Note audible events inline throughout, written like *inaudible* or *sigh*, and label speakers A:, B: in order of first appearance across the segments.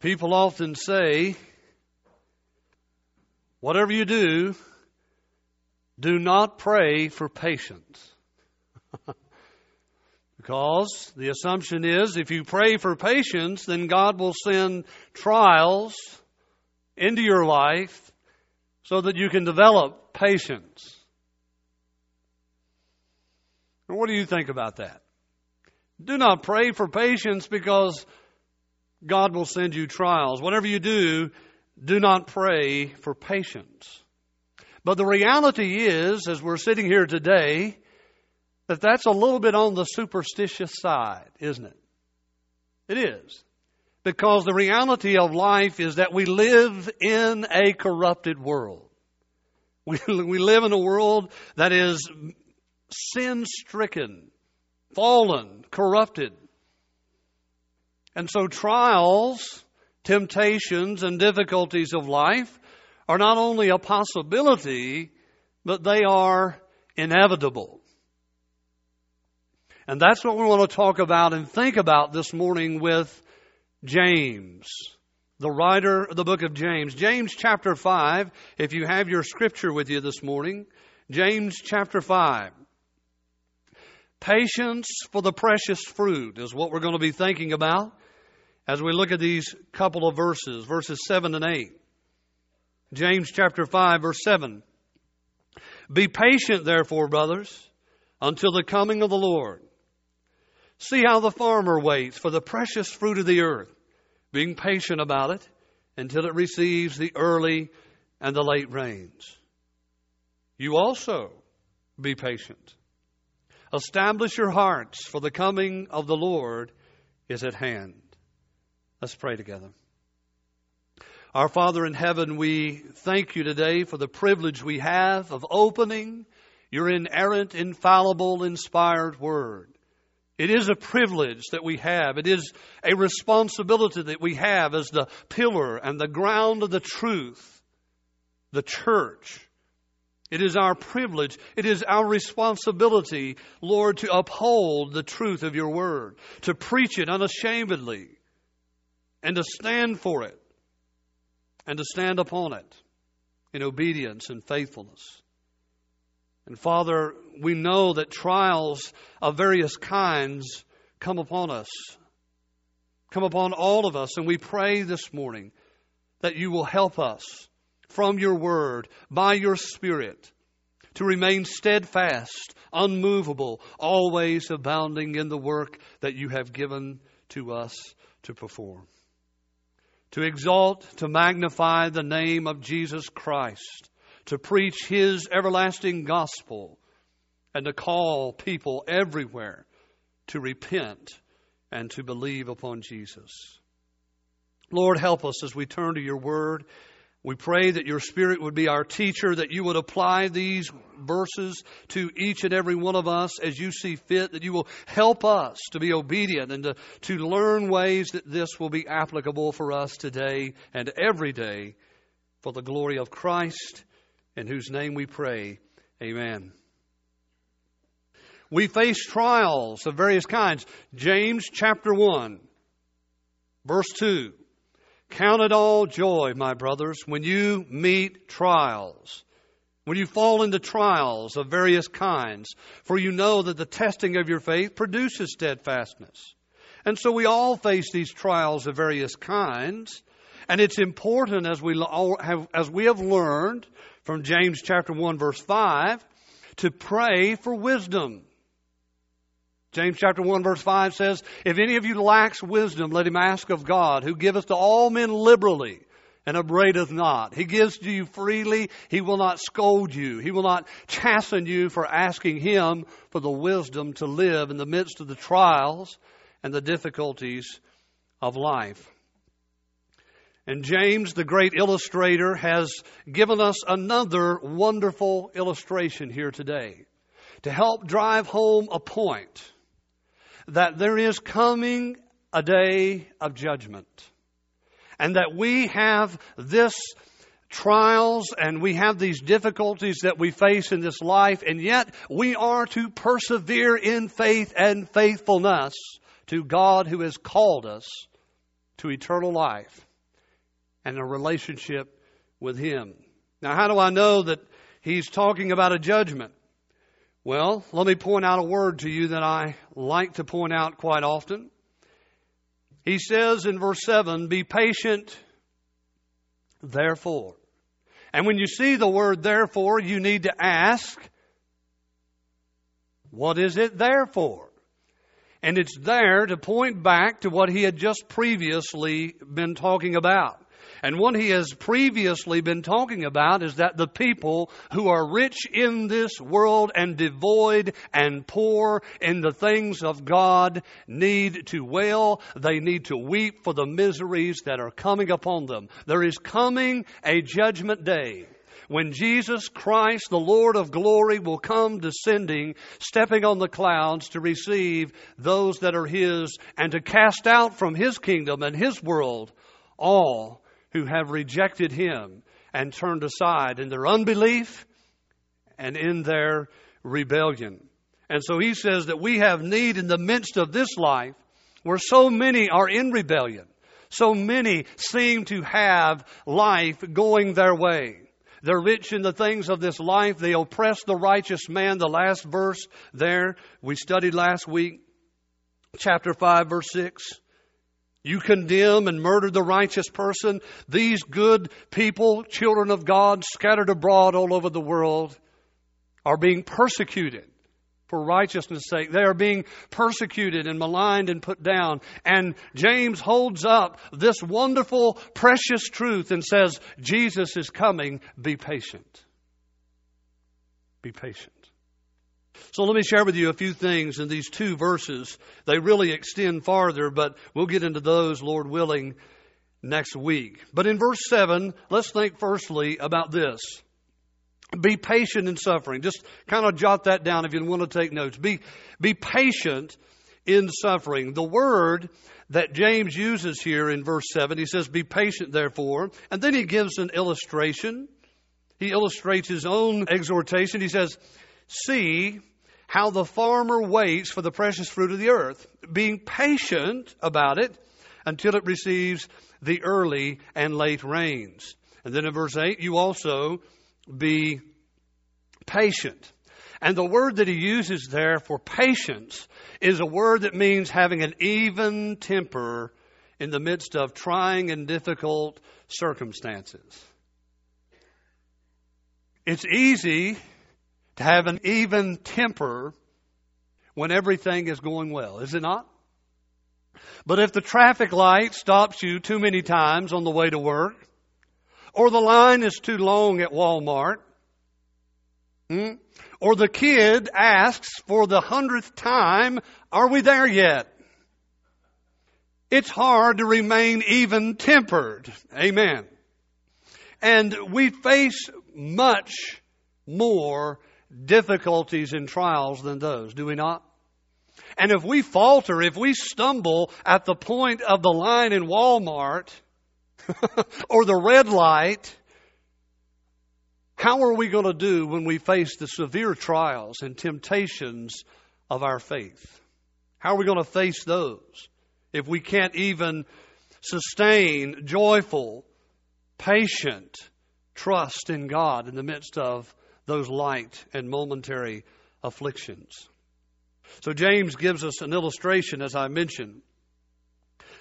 A: People often say, whatever you do, do not pray for patience. *laughs* because the assumption is if you pray for patience, then God will send trials into your life so that you can develop patience. What do you think about that? Do not pray for patience because God will send you trials. Whatever you do, do not pray for patience. But the reality is, as we're sitting here today, that that's a little bit on the superstitious side, isn't it? It is. Because the reality of life is that we live in a corrupted world. We, *laughs* we live in a world that is sin stricken, fallen, corrupted. And so trials, temptations, and difficulties of life are not only a possibility, but they are inevitable. And that's what we want to talk about and think about this morning with James, the writer of the book of James. James chapter 5, if you have your scripture with you this morning, James chapter 5. Patience for the precious fruit is what we're going to be thinking about as we look at these couple of verses, verses 7 and 8. James chapter 5, verse 7. Be patient, therefore, brothers, until the coming of the Lord. See how the farmer waits for the precious fruit of the earth, being patient about it until it receives the early and the late rains. You also be patient. Establish your hearts, for the coming of the Lord is at hand. Let's pray together. Our Father in heaven, we thank you today for the privilege we have of opening your inerrant, infallible, inspired word. It is a privilege that we have. It is a responsibility that we have as the pillar and the ground of the truth, the church. It is our privilege. It is our responsibility, Lord, to uphold the truth of your word, to preach it unashamedly, and to stand for it, and to stand upon it in obedience and faithfulness. And Father, we know that trials of various kinds come upon us, come upon all of us, and we pray this morning that you will help us from your word by your spirit to remain steadfast, unmovable, always abounding in the work that you have given to us to perform. To exalt, to magnify the name of Jesus Christ, to preach his everlasting gospel, and to call people everywhere to repent and to believe upon Jesus. Lord, help us as we turn to your word we pray that your Spirit would be our teacher, that you would apply these verses to each and every one of us as you see fit, that you will help us to be obedient and to, to learn ways that this will be applicable for us today and every day for the glory of Christ, in whose name we pray. Amen. We face trials of various kinds. James chapter 1, verse 2. Count it all joy, my brothers, when you meet trials, when you fall into trials of various kinds, for you know that the testing of your faith produces steadfastness. And so we all face these trials of various kinds, and it's important as we have, as we have learned from James chapter 1 verse 5 to pray for wisdom. James chapter 1 verse 5 says, If any of you lacks wisdom, let him ask of God, who giveth to all men liberally and upbraideth not. He gives to you freely. He will not scold you. He will not chasten you for asking him for the wisdom to live in the midst of the trials and the difficulties of life. And James, the great illustrator, has given us another wonderful illustration here today to help drive home a point that there is coming a day of judgment. And that we have this trials and we have these difficulties that we face in this life, and yet we are to persevere in faith and faithfulness to God who has called us to eternal life. and a relationship with Him. Now, how do I know that he's talking about a judgment? Well, let me point out a word to you that I like to point out quite often. He says in verse 7, Be patient, therefore. And when you see the word therefore, you need to ask, What is it there for? And it's there to point back to what he had just previously been talking about. And what he has previously been talking about is that the people who are rich in this world and devoid and poor in the things of God need to wail. They need to weep for the miseries that are coming upon them. There is coming a judgment day when Jesus Christ, the Lord of glory, will come descending, stepping on the clouds to receive those that are His and to cast out from His kingdom and His world all who have rejected him and turned aside in their unbelief and in their rebellion. And so he says that we have need in the midst of this life where so many are in rebellion. So many seem to have life going their way. They're rich in the things of this life. They oppress the righteous man. The last verse there we studied last week, chapter 5, verse 6. You condemn and murder the righteous person. These good people, children of God, scattered abroad all over the world, are being persecuted for righteousness' sake. They are being persecuted and maligned and put down. And James holds up this wonderful, precious truth and says, Jesus is coming. Be patient. Be patient. So let me share with you a few things in these two verses. They really extend farther, but we'll get into those, Lord willing, next week. But in verse 7, let's think firstly about this. Be patient in suffering. Just kind of jot that down if you want to take notes. Be, be patient in suffering. The word that James uses here in verse 7, he says, Be patient, therefore. And then he gives an illustration. He illustrates his own exhortation. He says, See how the farmer waits for the precious fruit of the earth, being patient about it until it receives the early and late rains. And then in verse 8, you also be patient. And the word that he uses there for patience is a word that means having an even temper in the midst of trying and difficult circumstances. It's easy to have an even temper when everything is going well, is it not? But if the traffic light stops you too many times on the way to work, or the line is too long at Walmart, hmm, or the kid asks for the hundredth time, Are we there yet? It's hard to remain even tempered. Amen. And we face much more difficulties and trials than those, do we not? And if we falter, if we stumble at the point of the line in Walmart *laughs* or the red light, how are we going to do when we face the severe trials and temptations of our faith? How are we going to face those if we can't even sustain joyful, patient trust in God in the midst of those light and momentary afflictions. So James gives us an illustration, as I mentioned.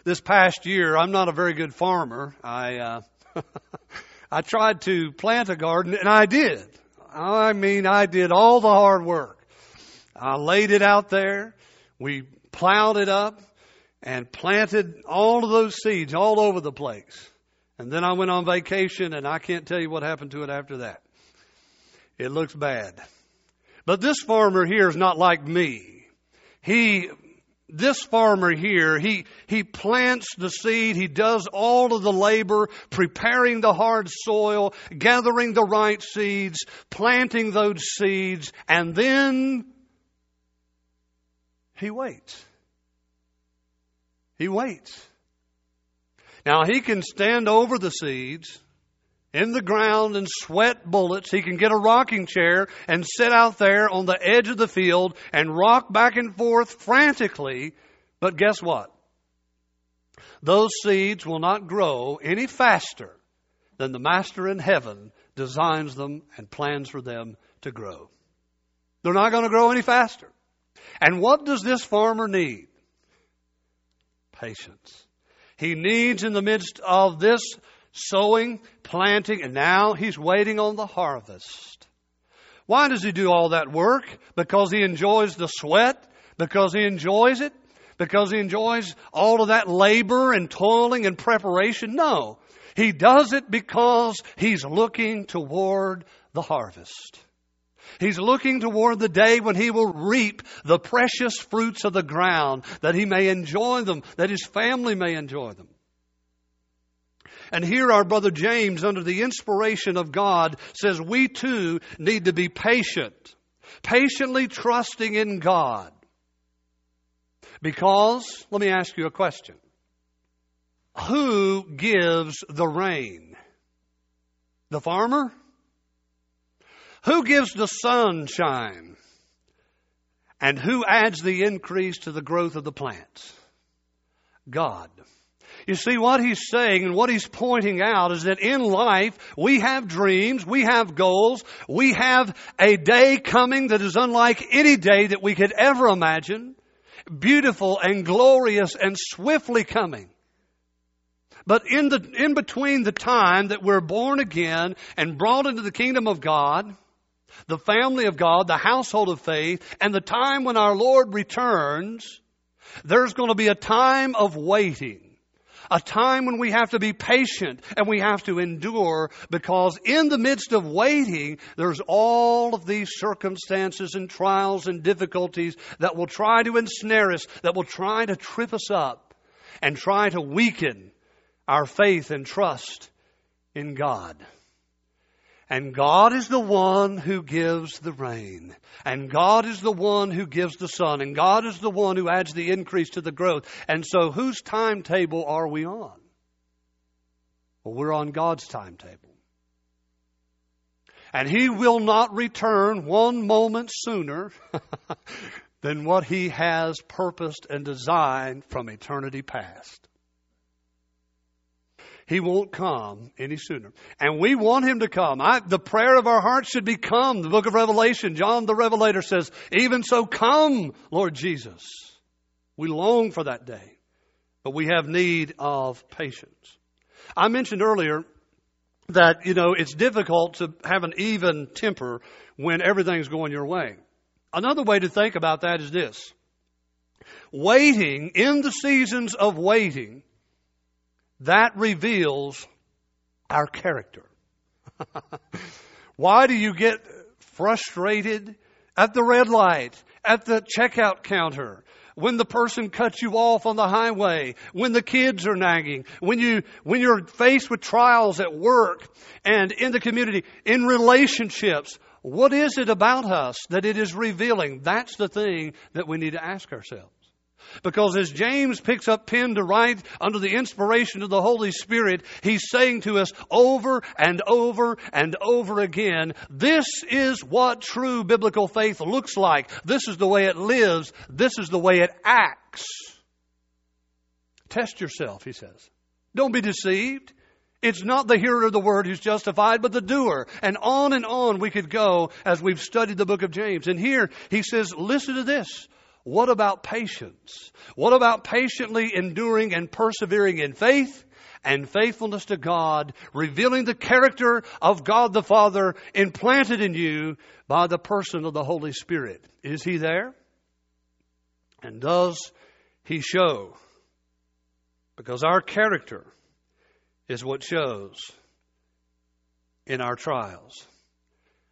A: This past year, I'm not a very good farmer. I uh, *laughs* I tried to plant a garden, and I did. I mean, I did all the hard work. I laid it out there. We plowed it up and planted all of those seeds all over the place. And then I went on vacation, and I can't tell you what happened to it after that. It looks bad. But this farmer here is not like me. He, this farmer here, he, he plants the seed, he does all of the labor, preparing the hard soil, gathering the right seeds, planting those seeds, and then he waits. He waits. Now he can stand over the seeds in the ground and sweat bullets. He can get a rocking chair and sit out there on the edge of the field and rock back and forth frantically. But guess what? those seeds will not grow any faster than the Master in heaven designs them and plans for them to grow. They're not going to grow any faster. And what does this farmer need? Patience. He needs in the midst of this sowing, planting, and now he's waiting on the harvest. Why does he do all that work? Because he enjoys the sweat? Because he enjoys it? Because he enjoys all of that labor and toiling and preparation? No. He does it because he's looking toward the harvest. He's looking toward the day when he will reap the precious fruits of the ground, that he may enjoy them, that his family may enjoy them. And here our brother James, under the inspiration of God, says we too need to be patient, patiently trusting in God. Because, let me ask you a question. Who gives the rain? The farmer? Who gives the sunshine? And who adds the increase to the growth of the plants? God. You see, what he's saying and what he's pointing out is that in life, we have dreams, we have goals, we have a day coming that is unlike any day that we could ever imagine, beautiful and glorious and swiftly coming. But in the, in between the time that we're born again and brought into the kingdom of God, the family of God, the household of faith, and the time when our Lord returns, there's going to be a time of waiting. A time when we have to be patient and we have to endure because in the midst of waiting, there's all of these circumstances and trials and difficulties that will try to ensnare us, that will try to trip us up and try to weaken our faith and trust in God. And God is the one who gives the rain. And God is the one who gives the sun. And God is the one who adds the increase to the growth. And so whose timetable are we on? Well, we're on God's timetable. And He will not return one moment sooner *laughs* than what He has purposed and designed from eternity past. He won't come any sooner. And we want Him to come. I, the prayer of our hearts should be come. The book of Revelation, John the Revelator says, even so come, Lord Jesus. We long for that day, but we have need of patience. I mentioned earlier that, you know, it's difficult to have an even temper when everything's going your way. Another way to think about that is this. Waiting in the seasons of waiting that reveals our character. *laughs* Why do you get frustrated at the red light, at the checkout counter, when the person cuts you off on the highway, when the kids are nagging, when you, when you're faced with trials at work and in the community, in relationships, what is it about us that it is revealing? That's the thing that we need to ask ourselves. Because as James picks up pen to write under the inspiration of the Holy Spirit, he's saying to us over and over and over again, this is what true biblical faith looks like. This is the way it lives. This is the way it acts. Test yourself, he says. Don't be deceived. It's not the hearer of the word who's justified, but the doer. And on and on we could go as we've studied the book of James. And here he says, listen to this. What about patience? What about patiently enduring and persevering in faith and faithfulness to God, revealing the character of God the Father implanted in you by the person of the Holy Spirit? Is He there? And does He show? Because our character is what shows in our trials.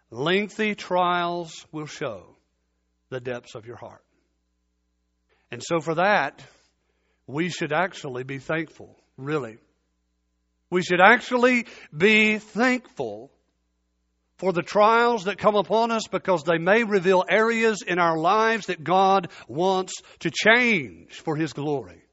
A: Lengthy trials will show the depths of your heart. And so for that, we should actually be thankful, really. We should actually be thankful for the trials that come upon us because they may reveal areas in our lives that God wants to change for His glory.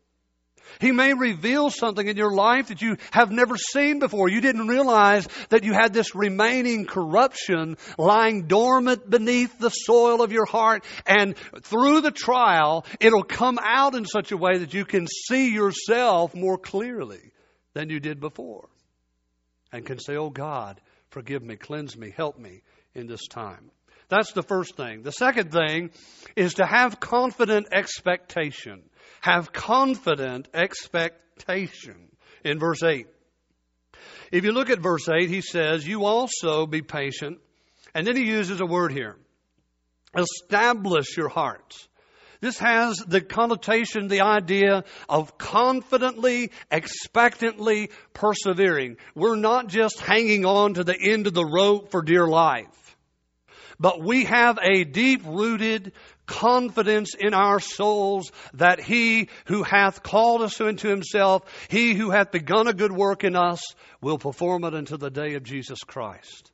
A: He may reveal something in your life that you have never seen before. You didn't realize that you had this remaining corruption lying dormant beneath the soil of your heart. And through the trial, it'll come out in such a way that you can see yourself more clearly than you did before. And can say, Oh God, forgive me, cleanse me, help me in this time. That's the first thing. The second thing is to have confident expectation. Have confident expectation in verse 8. If you look at verse 8, he says, You also be patient. And then he uses a word here establish your hearts. This has the connotation, the idea of confidently, expectantly persevering. We're not just hanging on to the end of the rope for dear life but we have a deep rooted confidence in our souls that he who hath called us into himself, he who hath begun a good work in us, will perform it until the day of Jesus Christ.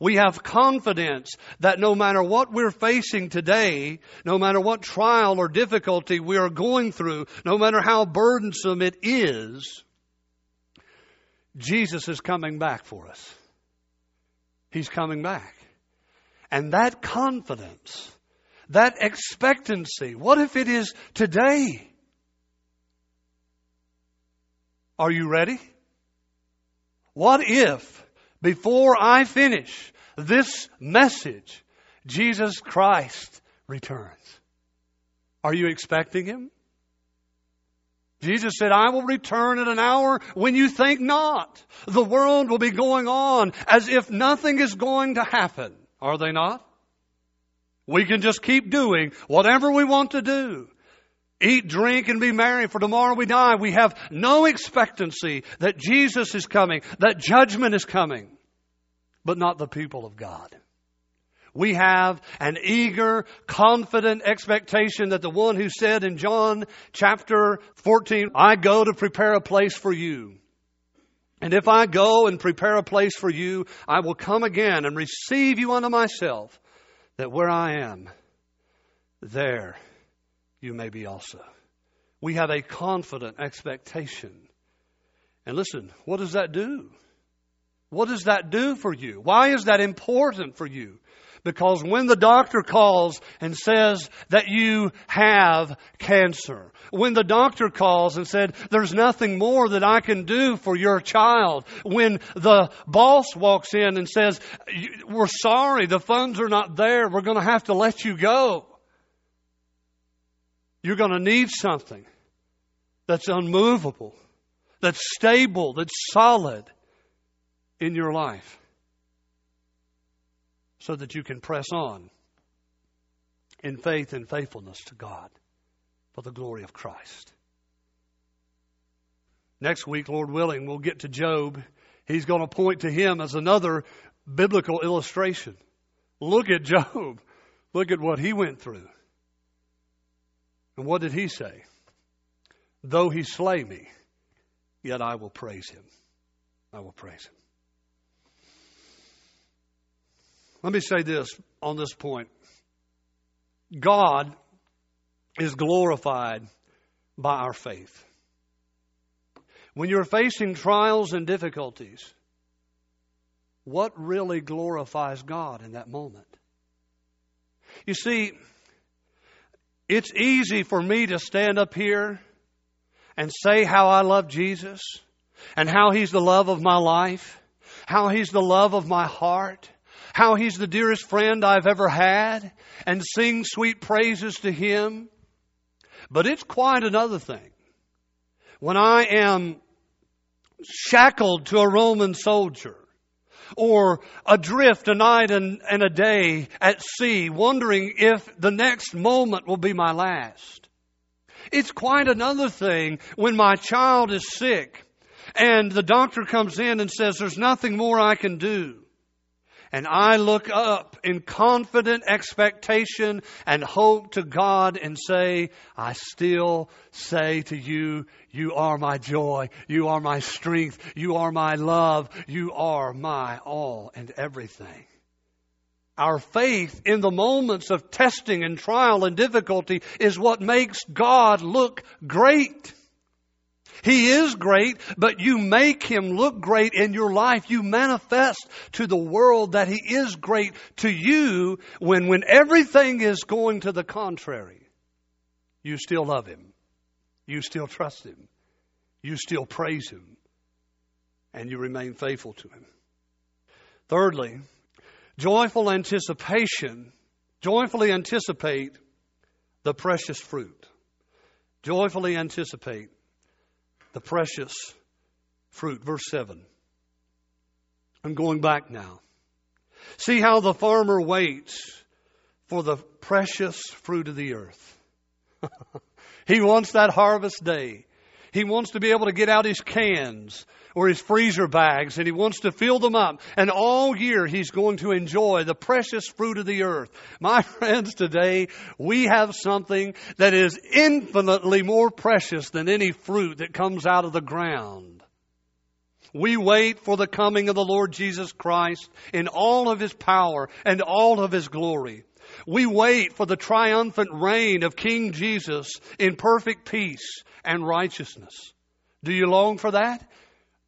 A: We have confidence that no matter what we're facing today, no matter what trial or difficulty we are going through, no matter how burdensome it is, Jesus is coming back for us. He's coming back. And that confidence, that expectancy, what if it is today? Are you ready? What if, before I finish this message, Jesus Christ returns? Are you expecting Him? Jesus said, I will return at an hour when you think not. The world will be going on as if nothing is going to happen. Are they not? We can just keep doing whatever we want to do. Eat, drink, and be merry, for tomorrow we die. We have no expectancy that Jesus is coming, that judgment is coming, but not the people of God. We have an eager, confident expectation that the one who said in John chapter 14, I go to prepare a place for you. And if I go and prepare a place for you, I will come again and receive you unto myself, that where I am, there you may be also. We have a confident expectation. And listen, what does that do? What does that do for you? Why is that important for you? Because when the doctor calls and says that you have cancer, when the doctor calls and said, there's nothing more that I can do for your child, when the boss walks in and says, we're sorry, the funds are not there, we're going to have to let you go. You're going to need something that's unmovable, that's stable, that's solid in your life so that you can press on in faith and faithfulness to God for the glory of Christ. Next week, Lord willing, we'll get to Job. He's going to point to him as another biblical illustration. Look at Job. Look at what he went through. And what did he say? Though he slay me, yet I will praise him. I will praise him. Let me say this on this point God is glorified by our faith. When you're facing trials and difficulties, what really glorifies God in that moment? You see, it's easy for me to stand up here and say how I love Jesus and how He's the love of my life, how He's the love of my heart, how He's the dearest friend I've ever had, and sing sweet praises to Him. But it's quite another thing when I am shackled to a Roman soldier or adrift a night and, and, a day at sea, wondering if the next moment will be my last. It's quite another thing when my child is sick and the doctor comes in and says, There's nothing more I can do and I look up in confident expectation and hope to God and say, I still say to you, you are my joy, you are my strength, you are my love, you are my all and everything. Our faith in the moments of testing and trial and difficulty is what makes God look great. He is great, but you make Him look great in your life. You manifest to the world that He is great to you when, when everything is going to the contrary. You still love Him. You still trust Him. You still praise Him. And you remain faithful to Him. Thirdly, joyful anticipation, joyfully anticipate the precious fruit. Joyfully anticipate the precious fruit. Verse 7. I'm going back now. See how the farmer waits for the precious fruit of the earth. *laughs* he wants that harvest day. He wants to be able to get out his cans or his freezer bags and he wants to fill them up. And all year he's going to enjoy the precious fruit of the earth. My *laughs* friends, today we have something that is infinitely more precious than any fruit that comes out of the ground. We wait for the coming of the Lord Jesus Christ in all of his power and all of his glory. We wait for the triumphant reign of King Jesus in perfect peace and righteousness. Do you long for that?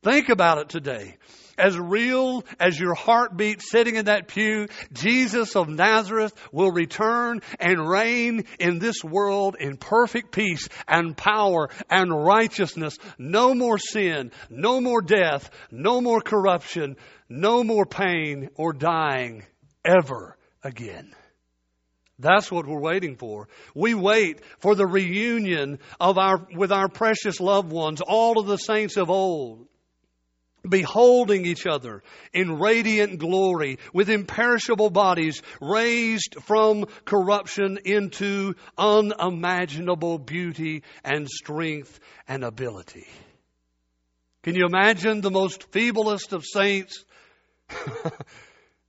A: Think about it today. As real as your heartbeat sitting in that pew, Jesus of Nazareth will return and reign in this world in perfect peace and power and righteousness. No more sin, no more death, no more corruption, no more pain or dying ever again. That's what we're waiting for. We wait for the reunion of our, with our precious loved ones, all of the saints of old beholding each other in radiant glory with imperishable bodies raised from corruption into unimaginable beauty and strength and ability. Can you imagine the most feeblest of saints? *laughs*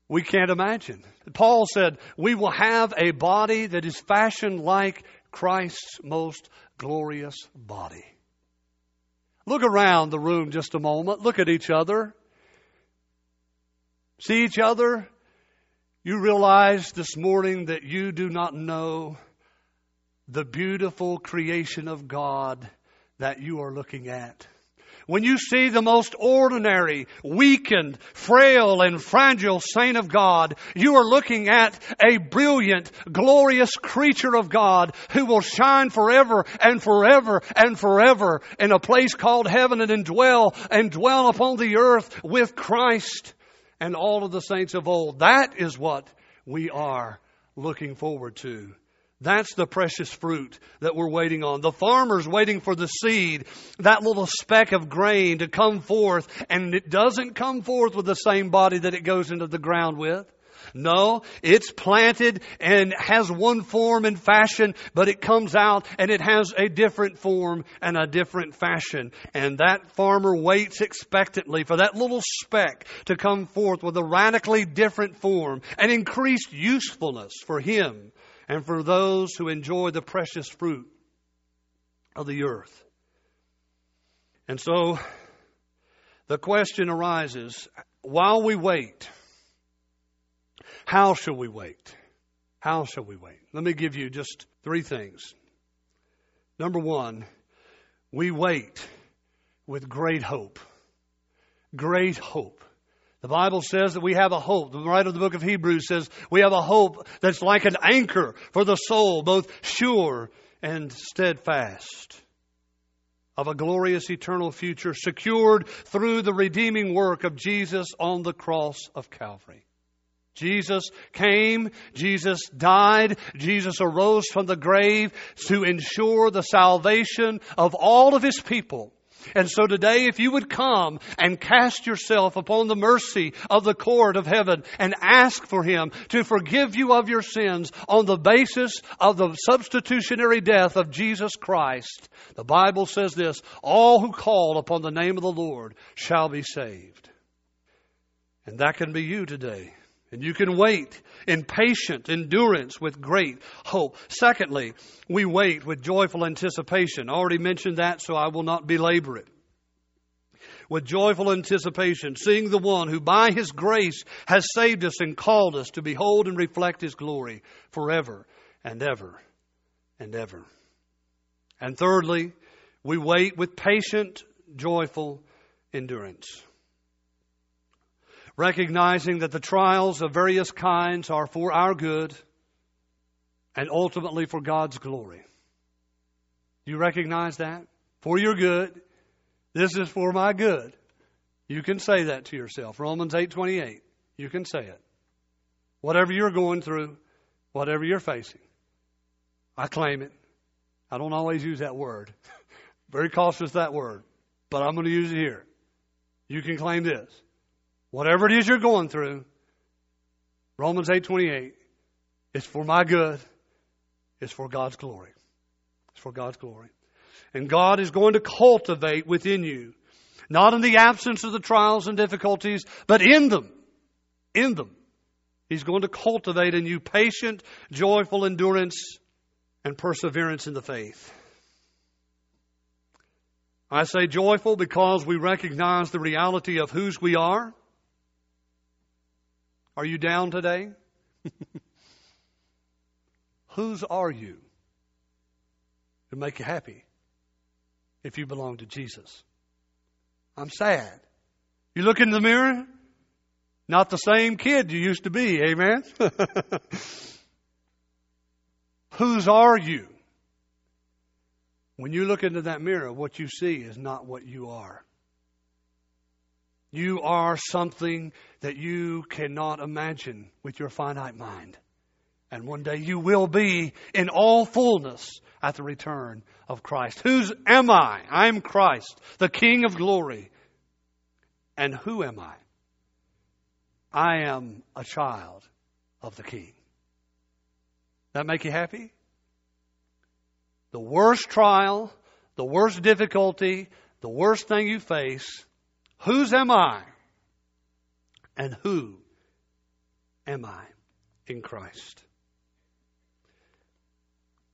A: we can't imagine. Paul said, We will have a body that is fashioned like Christ's most glorious body. Look around the room just a moment. Look at each other. See each other. You realize this morning that you do not know the beautiful creation of God that you are looking at. When you see the most ordinary, weakened, frail, and fragile saint of God, you are looking at a brilliant, glorious creature of God who will shine forever and forever and forever in a place called heaven and dwell and dwell upon the earth with Christ and all of the saints of old. That is what we are looking forward to. That's the precious fruit that we're waiting on. The farmer's waiting for the seed, that little speck of grain to come forth, and it doesn't come forth with the same body that it goes into the ground with. No, it's planted and has one form and fashion, but it comes out and it has a different form and a different fashion. And that farmer waits expectantly for that little speck to come forth with a radically different form and increased usefulness for him and for those who enjoy the precious fruit of the earth. And so the question arises while we wait, how shall we wait? How shall we wait? Let me give you just three things. Number one, we wait with great hope. Great hope. The Bible says that we have a hope. The writer of the book of Hebrews says we have a hope that's like an anchor for the soul, both sure and steadfast. Of a glorious eternal future secured through the redeeming work of Jesus on the cross of Calvary. Jesus came, Jesus died, Jesus arose from the grave to ensure the salvation of all of his people and so today, if you would come and cast yourself upon the mercy of the court of heaven and ask for Him to forgive you of your sins on the basis of the substitutionary death of Jesus Christ, the Bible says this all who call upon the name of the Lord shall be saved. And that can be you today. And you can wait in patient endurance with great hope. Secondly, we wait with joyful anticipation. I already mentioned that, so I will not belabor it. With joyful anticipation, seeing the one who by his grace has saved us and called us to behold and reflect his glory forever and ever and ever. And thirdly, we wait with patient, joyful endurance. Recognizing that the trials of various kinds are for our good and ultimately for God's glory. Do you recognize that? For your good. This is for my good. You can say that to yourself. Romans 8:28. You can say it. Whatever you're going through, whatever you're facing. I claim it. I don't always use that word. *laughs* Very cautious that word, but I'm going to use it here. You can claim this. Whatever it is you're going through, Romans 8:28, it's for my good. It's for God's glory. It's for God's glory. And God is going to cultivate within you, not in the absence of the trials and difficulties, but in them. In them. He's going to cultivate in you patient, joyful endurance and perseverance in the faith. I say joyful because we recognize the reality of whose we are. Are you down today? *laughs* whose are you to make you happy if you belong to Jesus? I'm sad. You look in the mirror, not the same kid you used to be, amen? *laughs* Whose are you? When you look into that mirror, what you see is not what you are. You are something that you cannot imagine with your finite mind. And one day you will be in all fullness at the return of Christ. Whose am I? I am Christ, the King of glory. And who am I? I am a child of the King. That make you happy? The worst trial, the worst difficulty, the worst thing you face, whose am I? And who am I in Christ?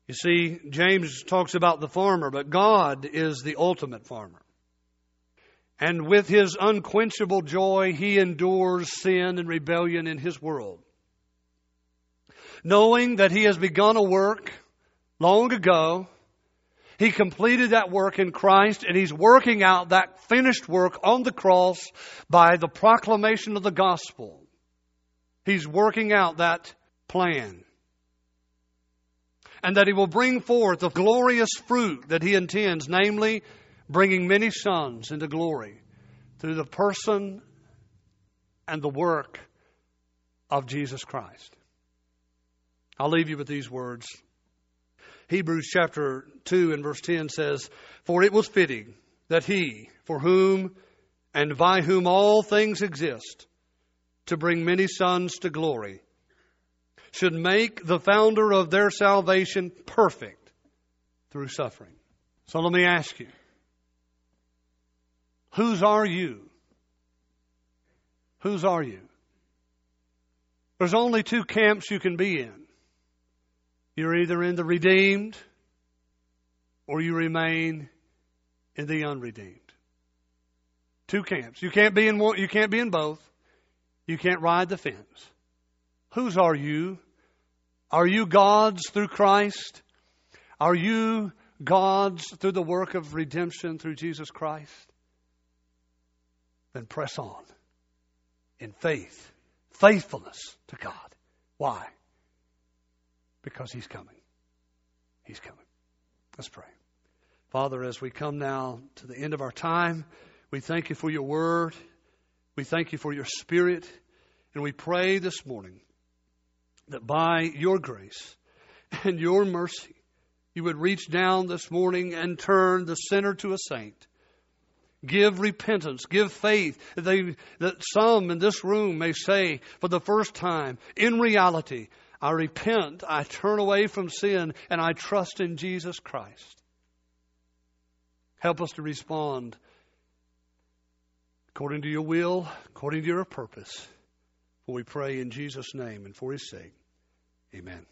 A: You see, James talks about the farmer, but God is the ultimate farmer. And with his unquenchable joy, he endures sin and rebellion in his world. Knowing that he has begun a work long ago, he completed that work in Christ and he's working out that finished work on the cross by the proclamation of the gospel. He's working out that plan. And that he will bring forth the glorious fruit that he intends, namely bringing many sons into glory through the person and the work of Jesus Christ. I'll leave you with these words. Hebrews chapter 2 and verse 10 says, For it was fitting that he, for whom and by whom all things exist, to bring many sons to glory, should make the founder of their salvation perfect through suffering. So let me ask you, Whose are you? Whose are you? There's only two camps you can be in. You're either in the redeemed or you remain in the unredeemed. Two camps. You can't be in one, you can't be in both. You can't ride the fence. Whose are you? Are you God's through Christ? Are you God's through the work of redemption through Jesus Christ? then press on in faith, faithfulness to God. Why? Because He's coming. He's coming. Let's pray. Father, as we come now to the end of our time, we thank you for your word. We thank you for your spirit. And we pray this morning that by your grace and your mercy, you would reach down this morning and turn the sinner to a saint Give repentance, give faith. They, that some in this room may say for the first time, in reality, I repent, I turn away from sin, and I trust in Jesus Christ. Help us to respond according to your will, according to your purpose. For we pray in Jesus' name and for his sake. Amen.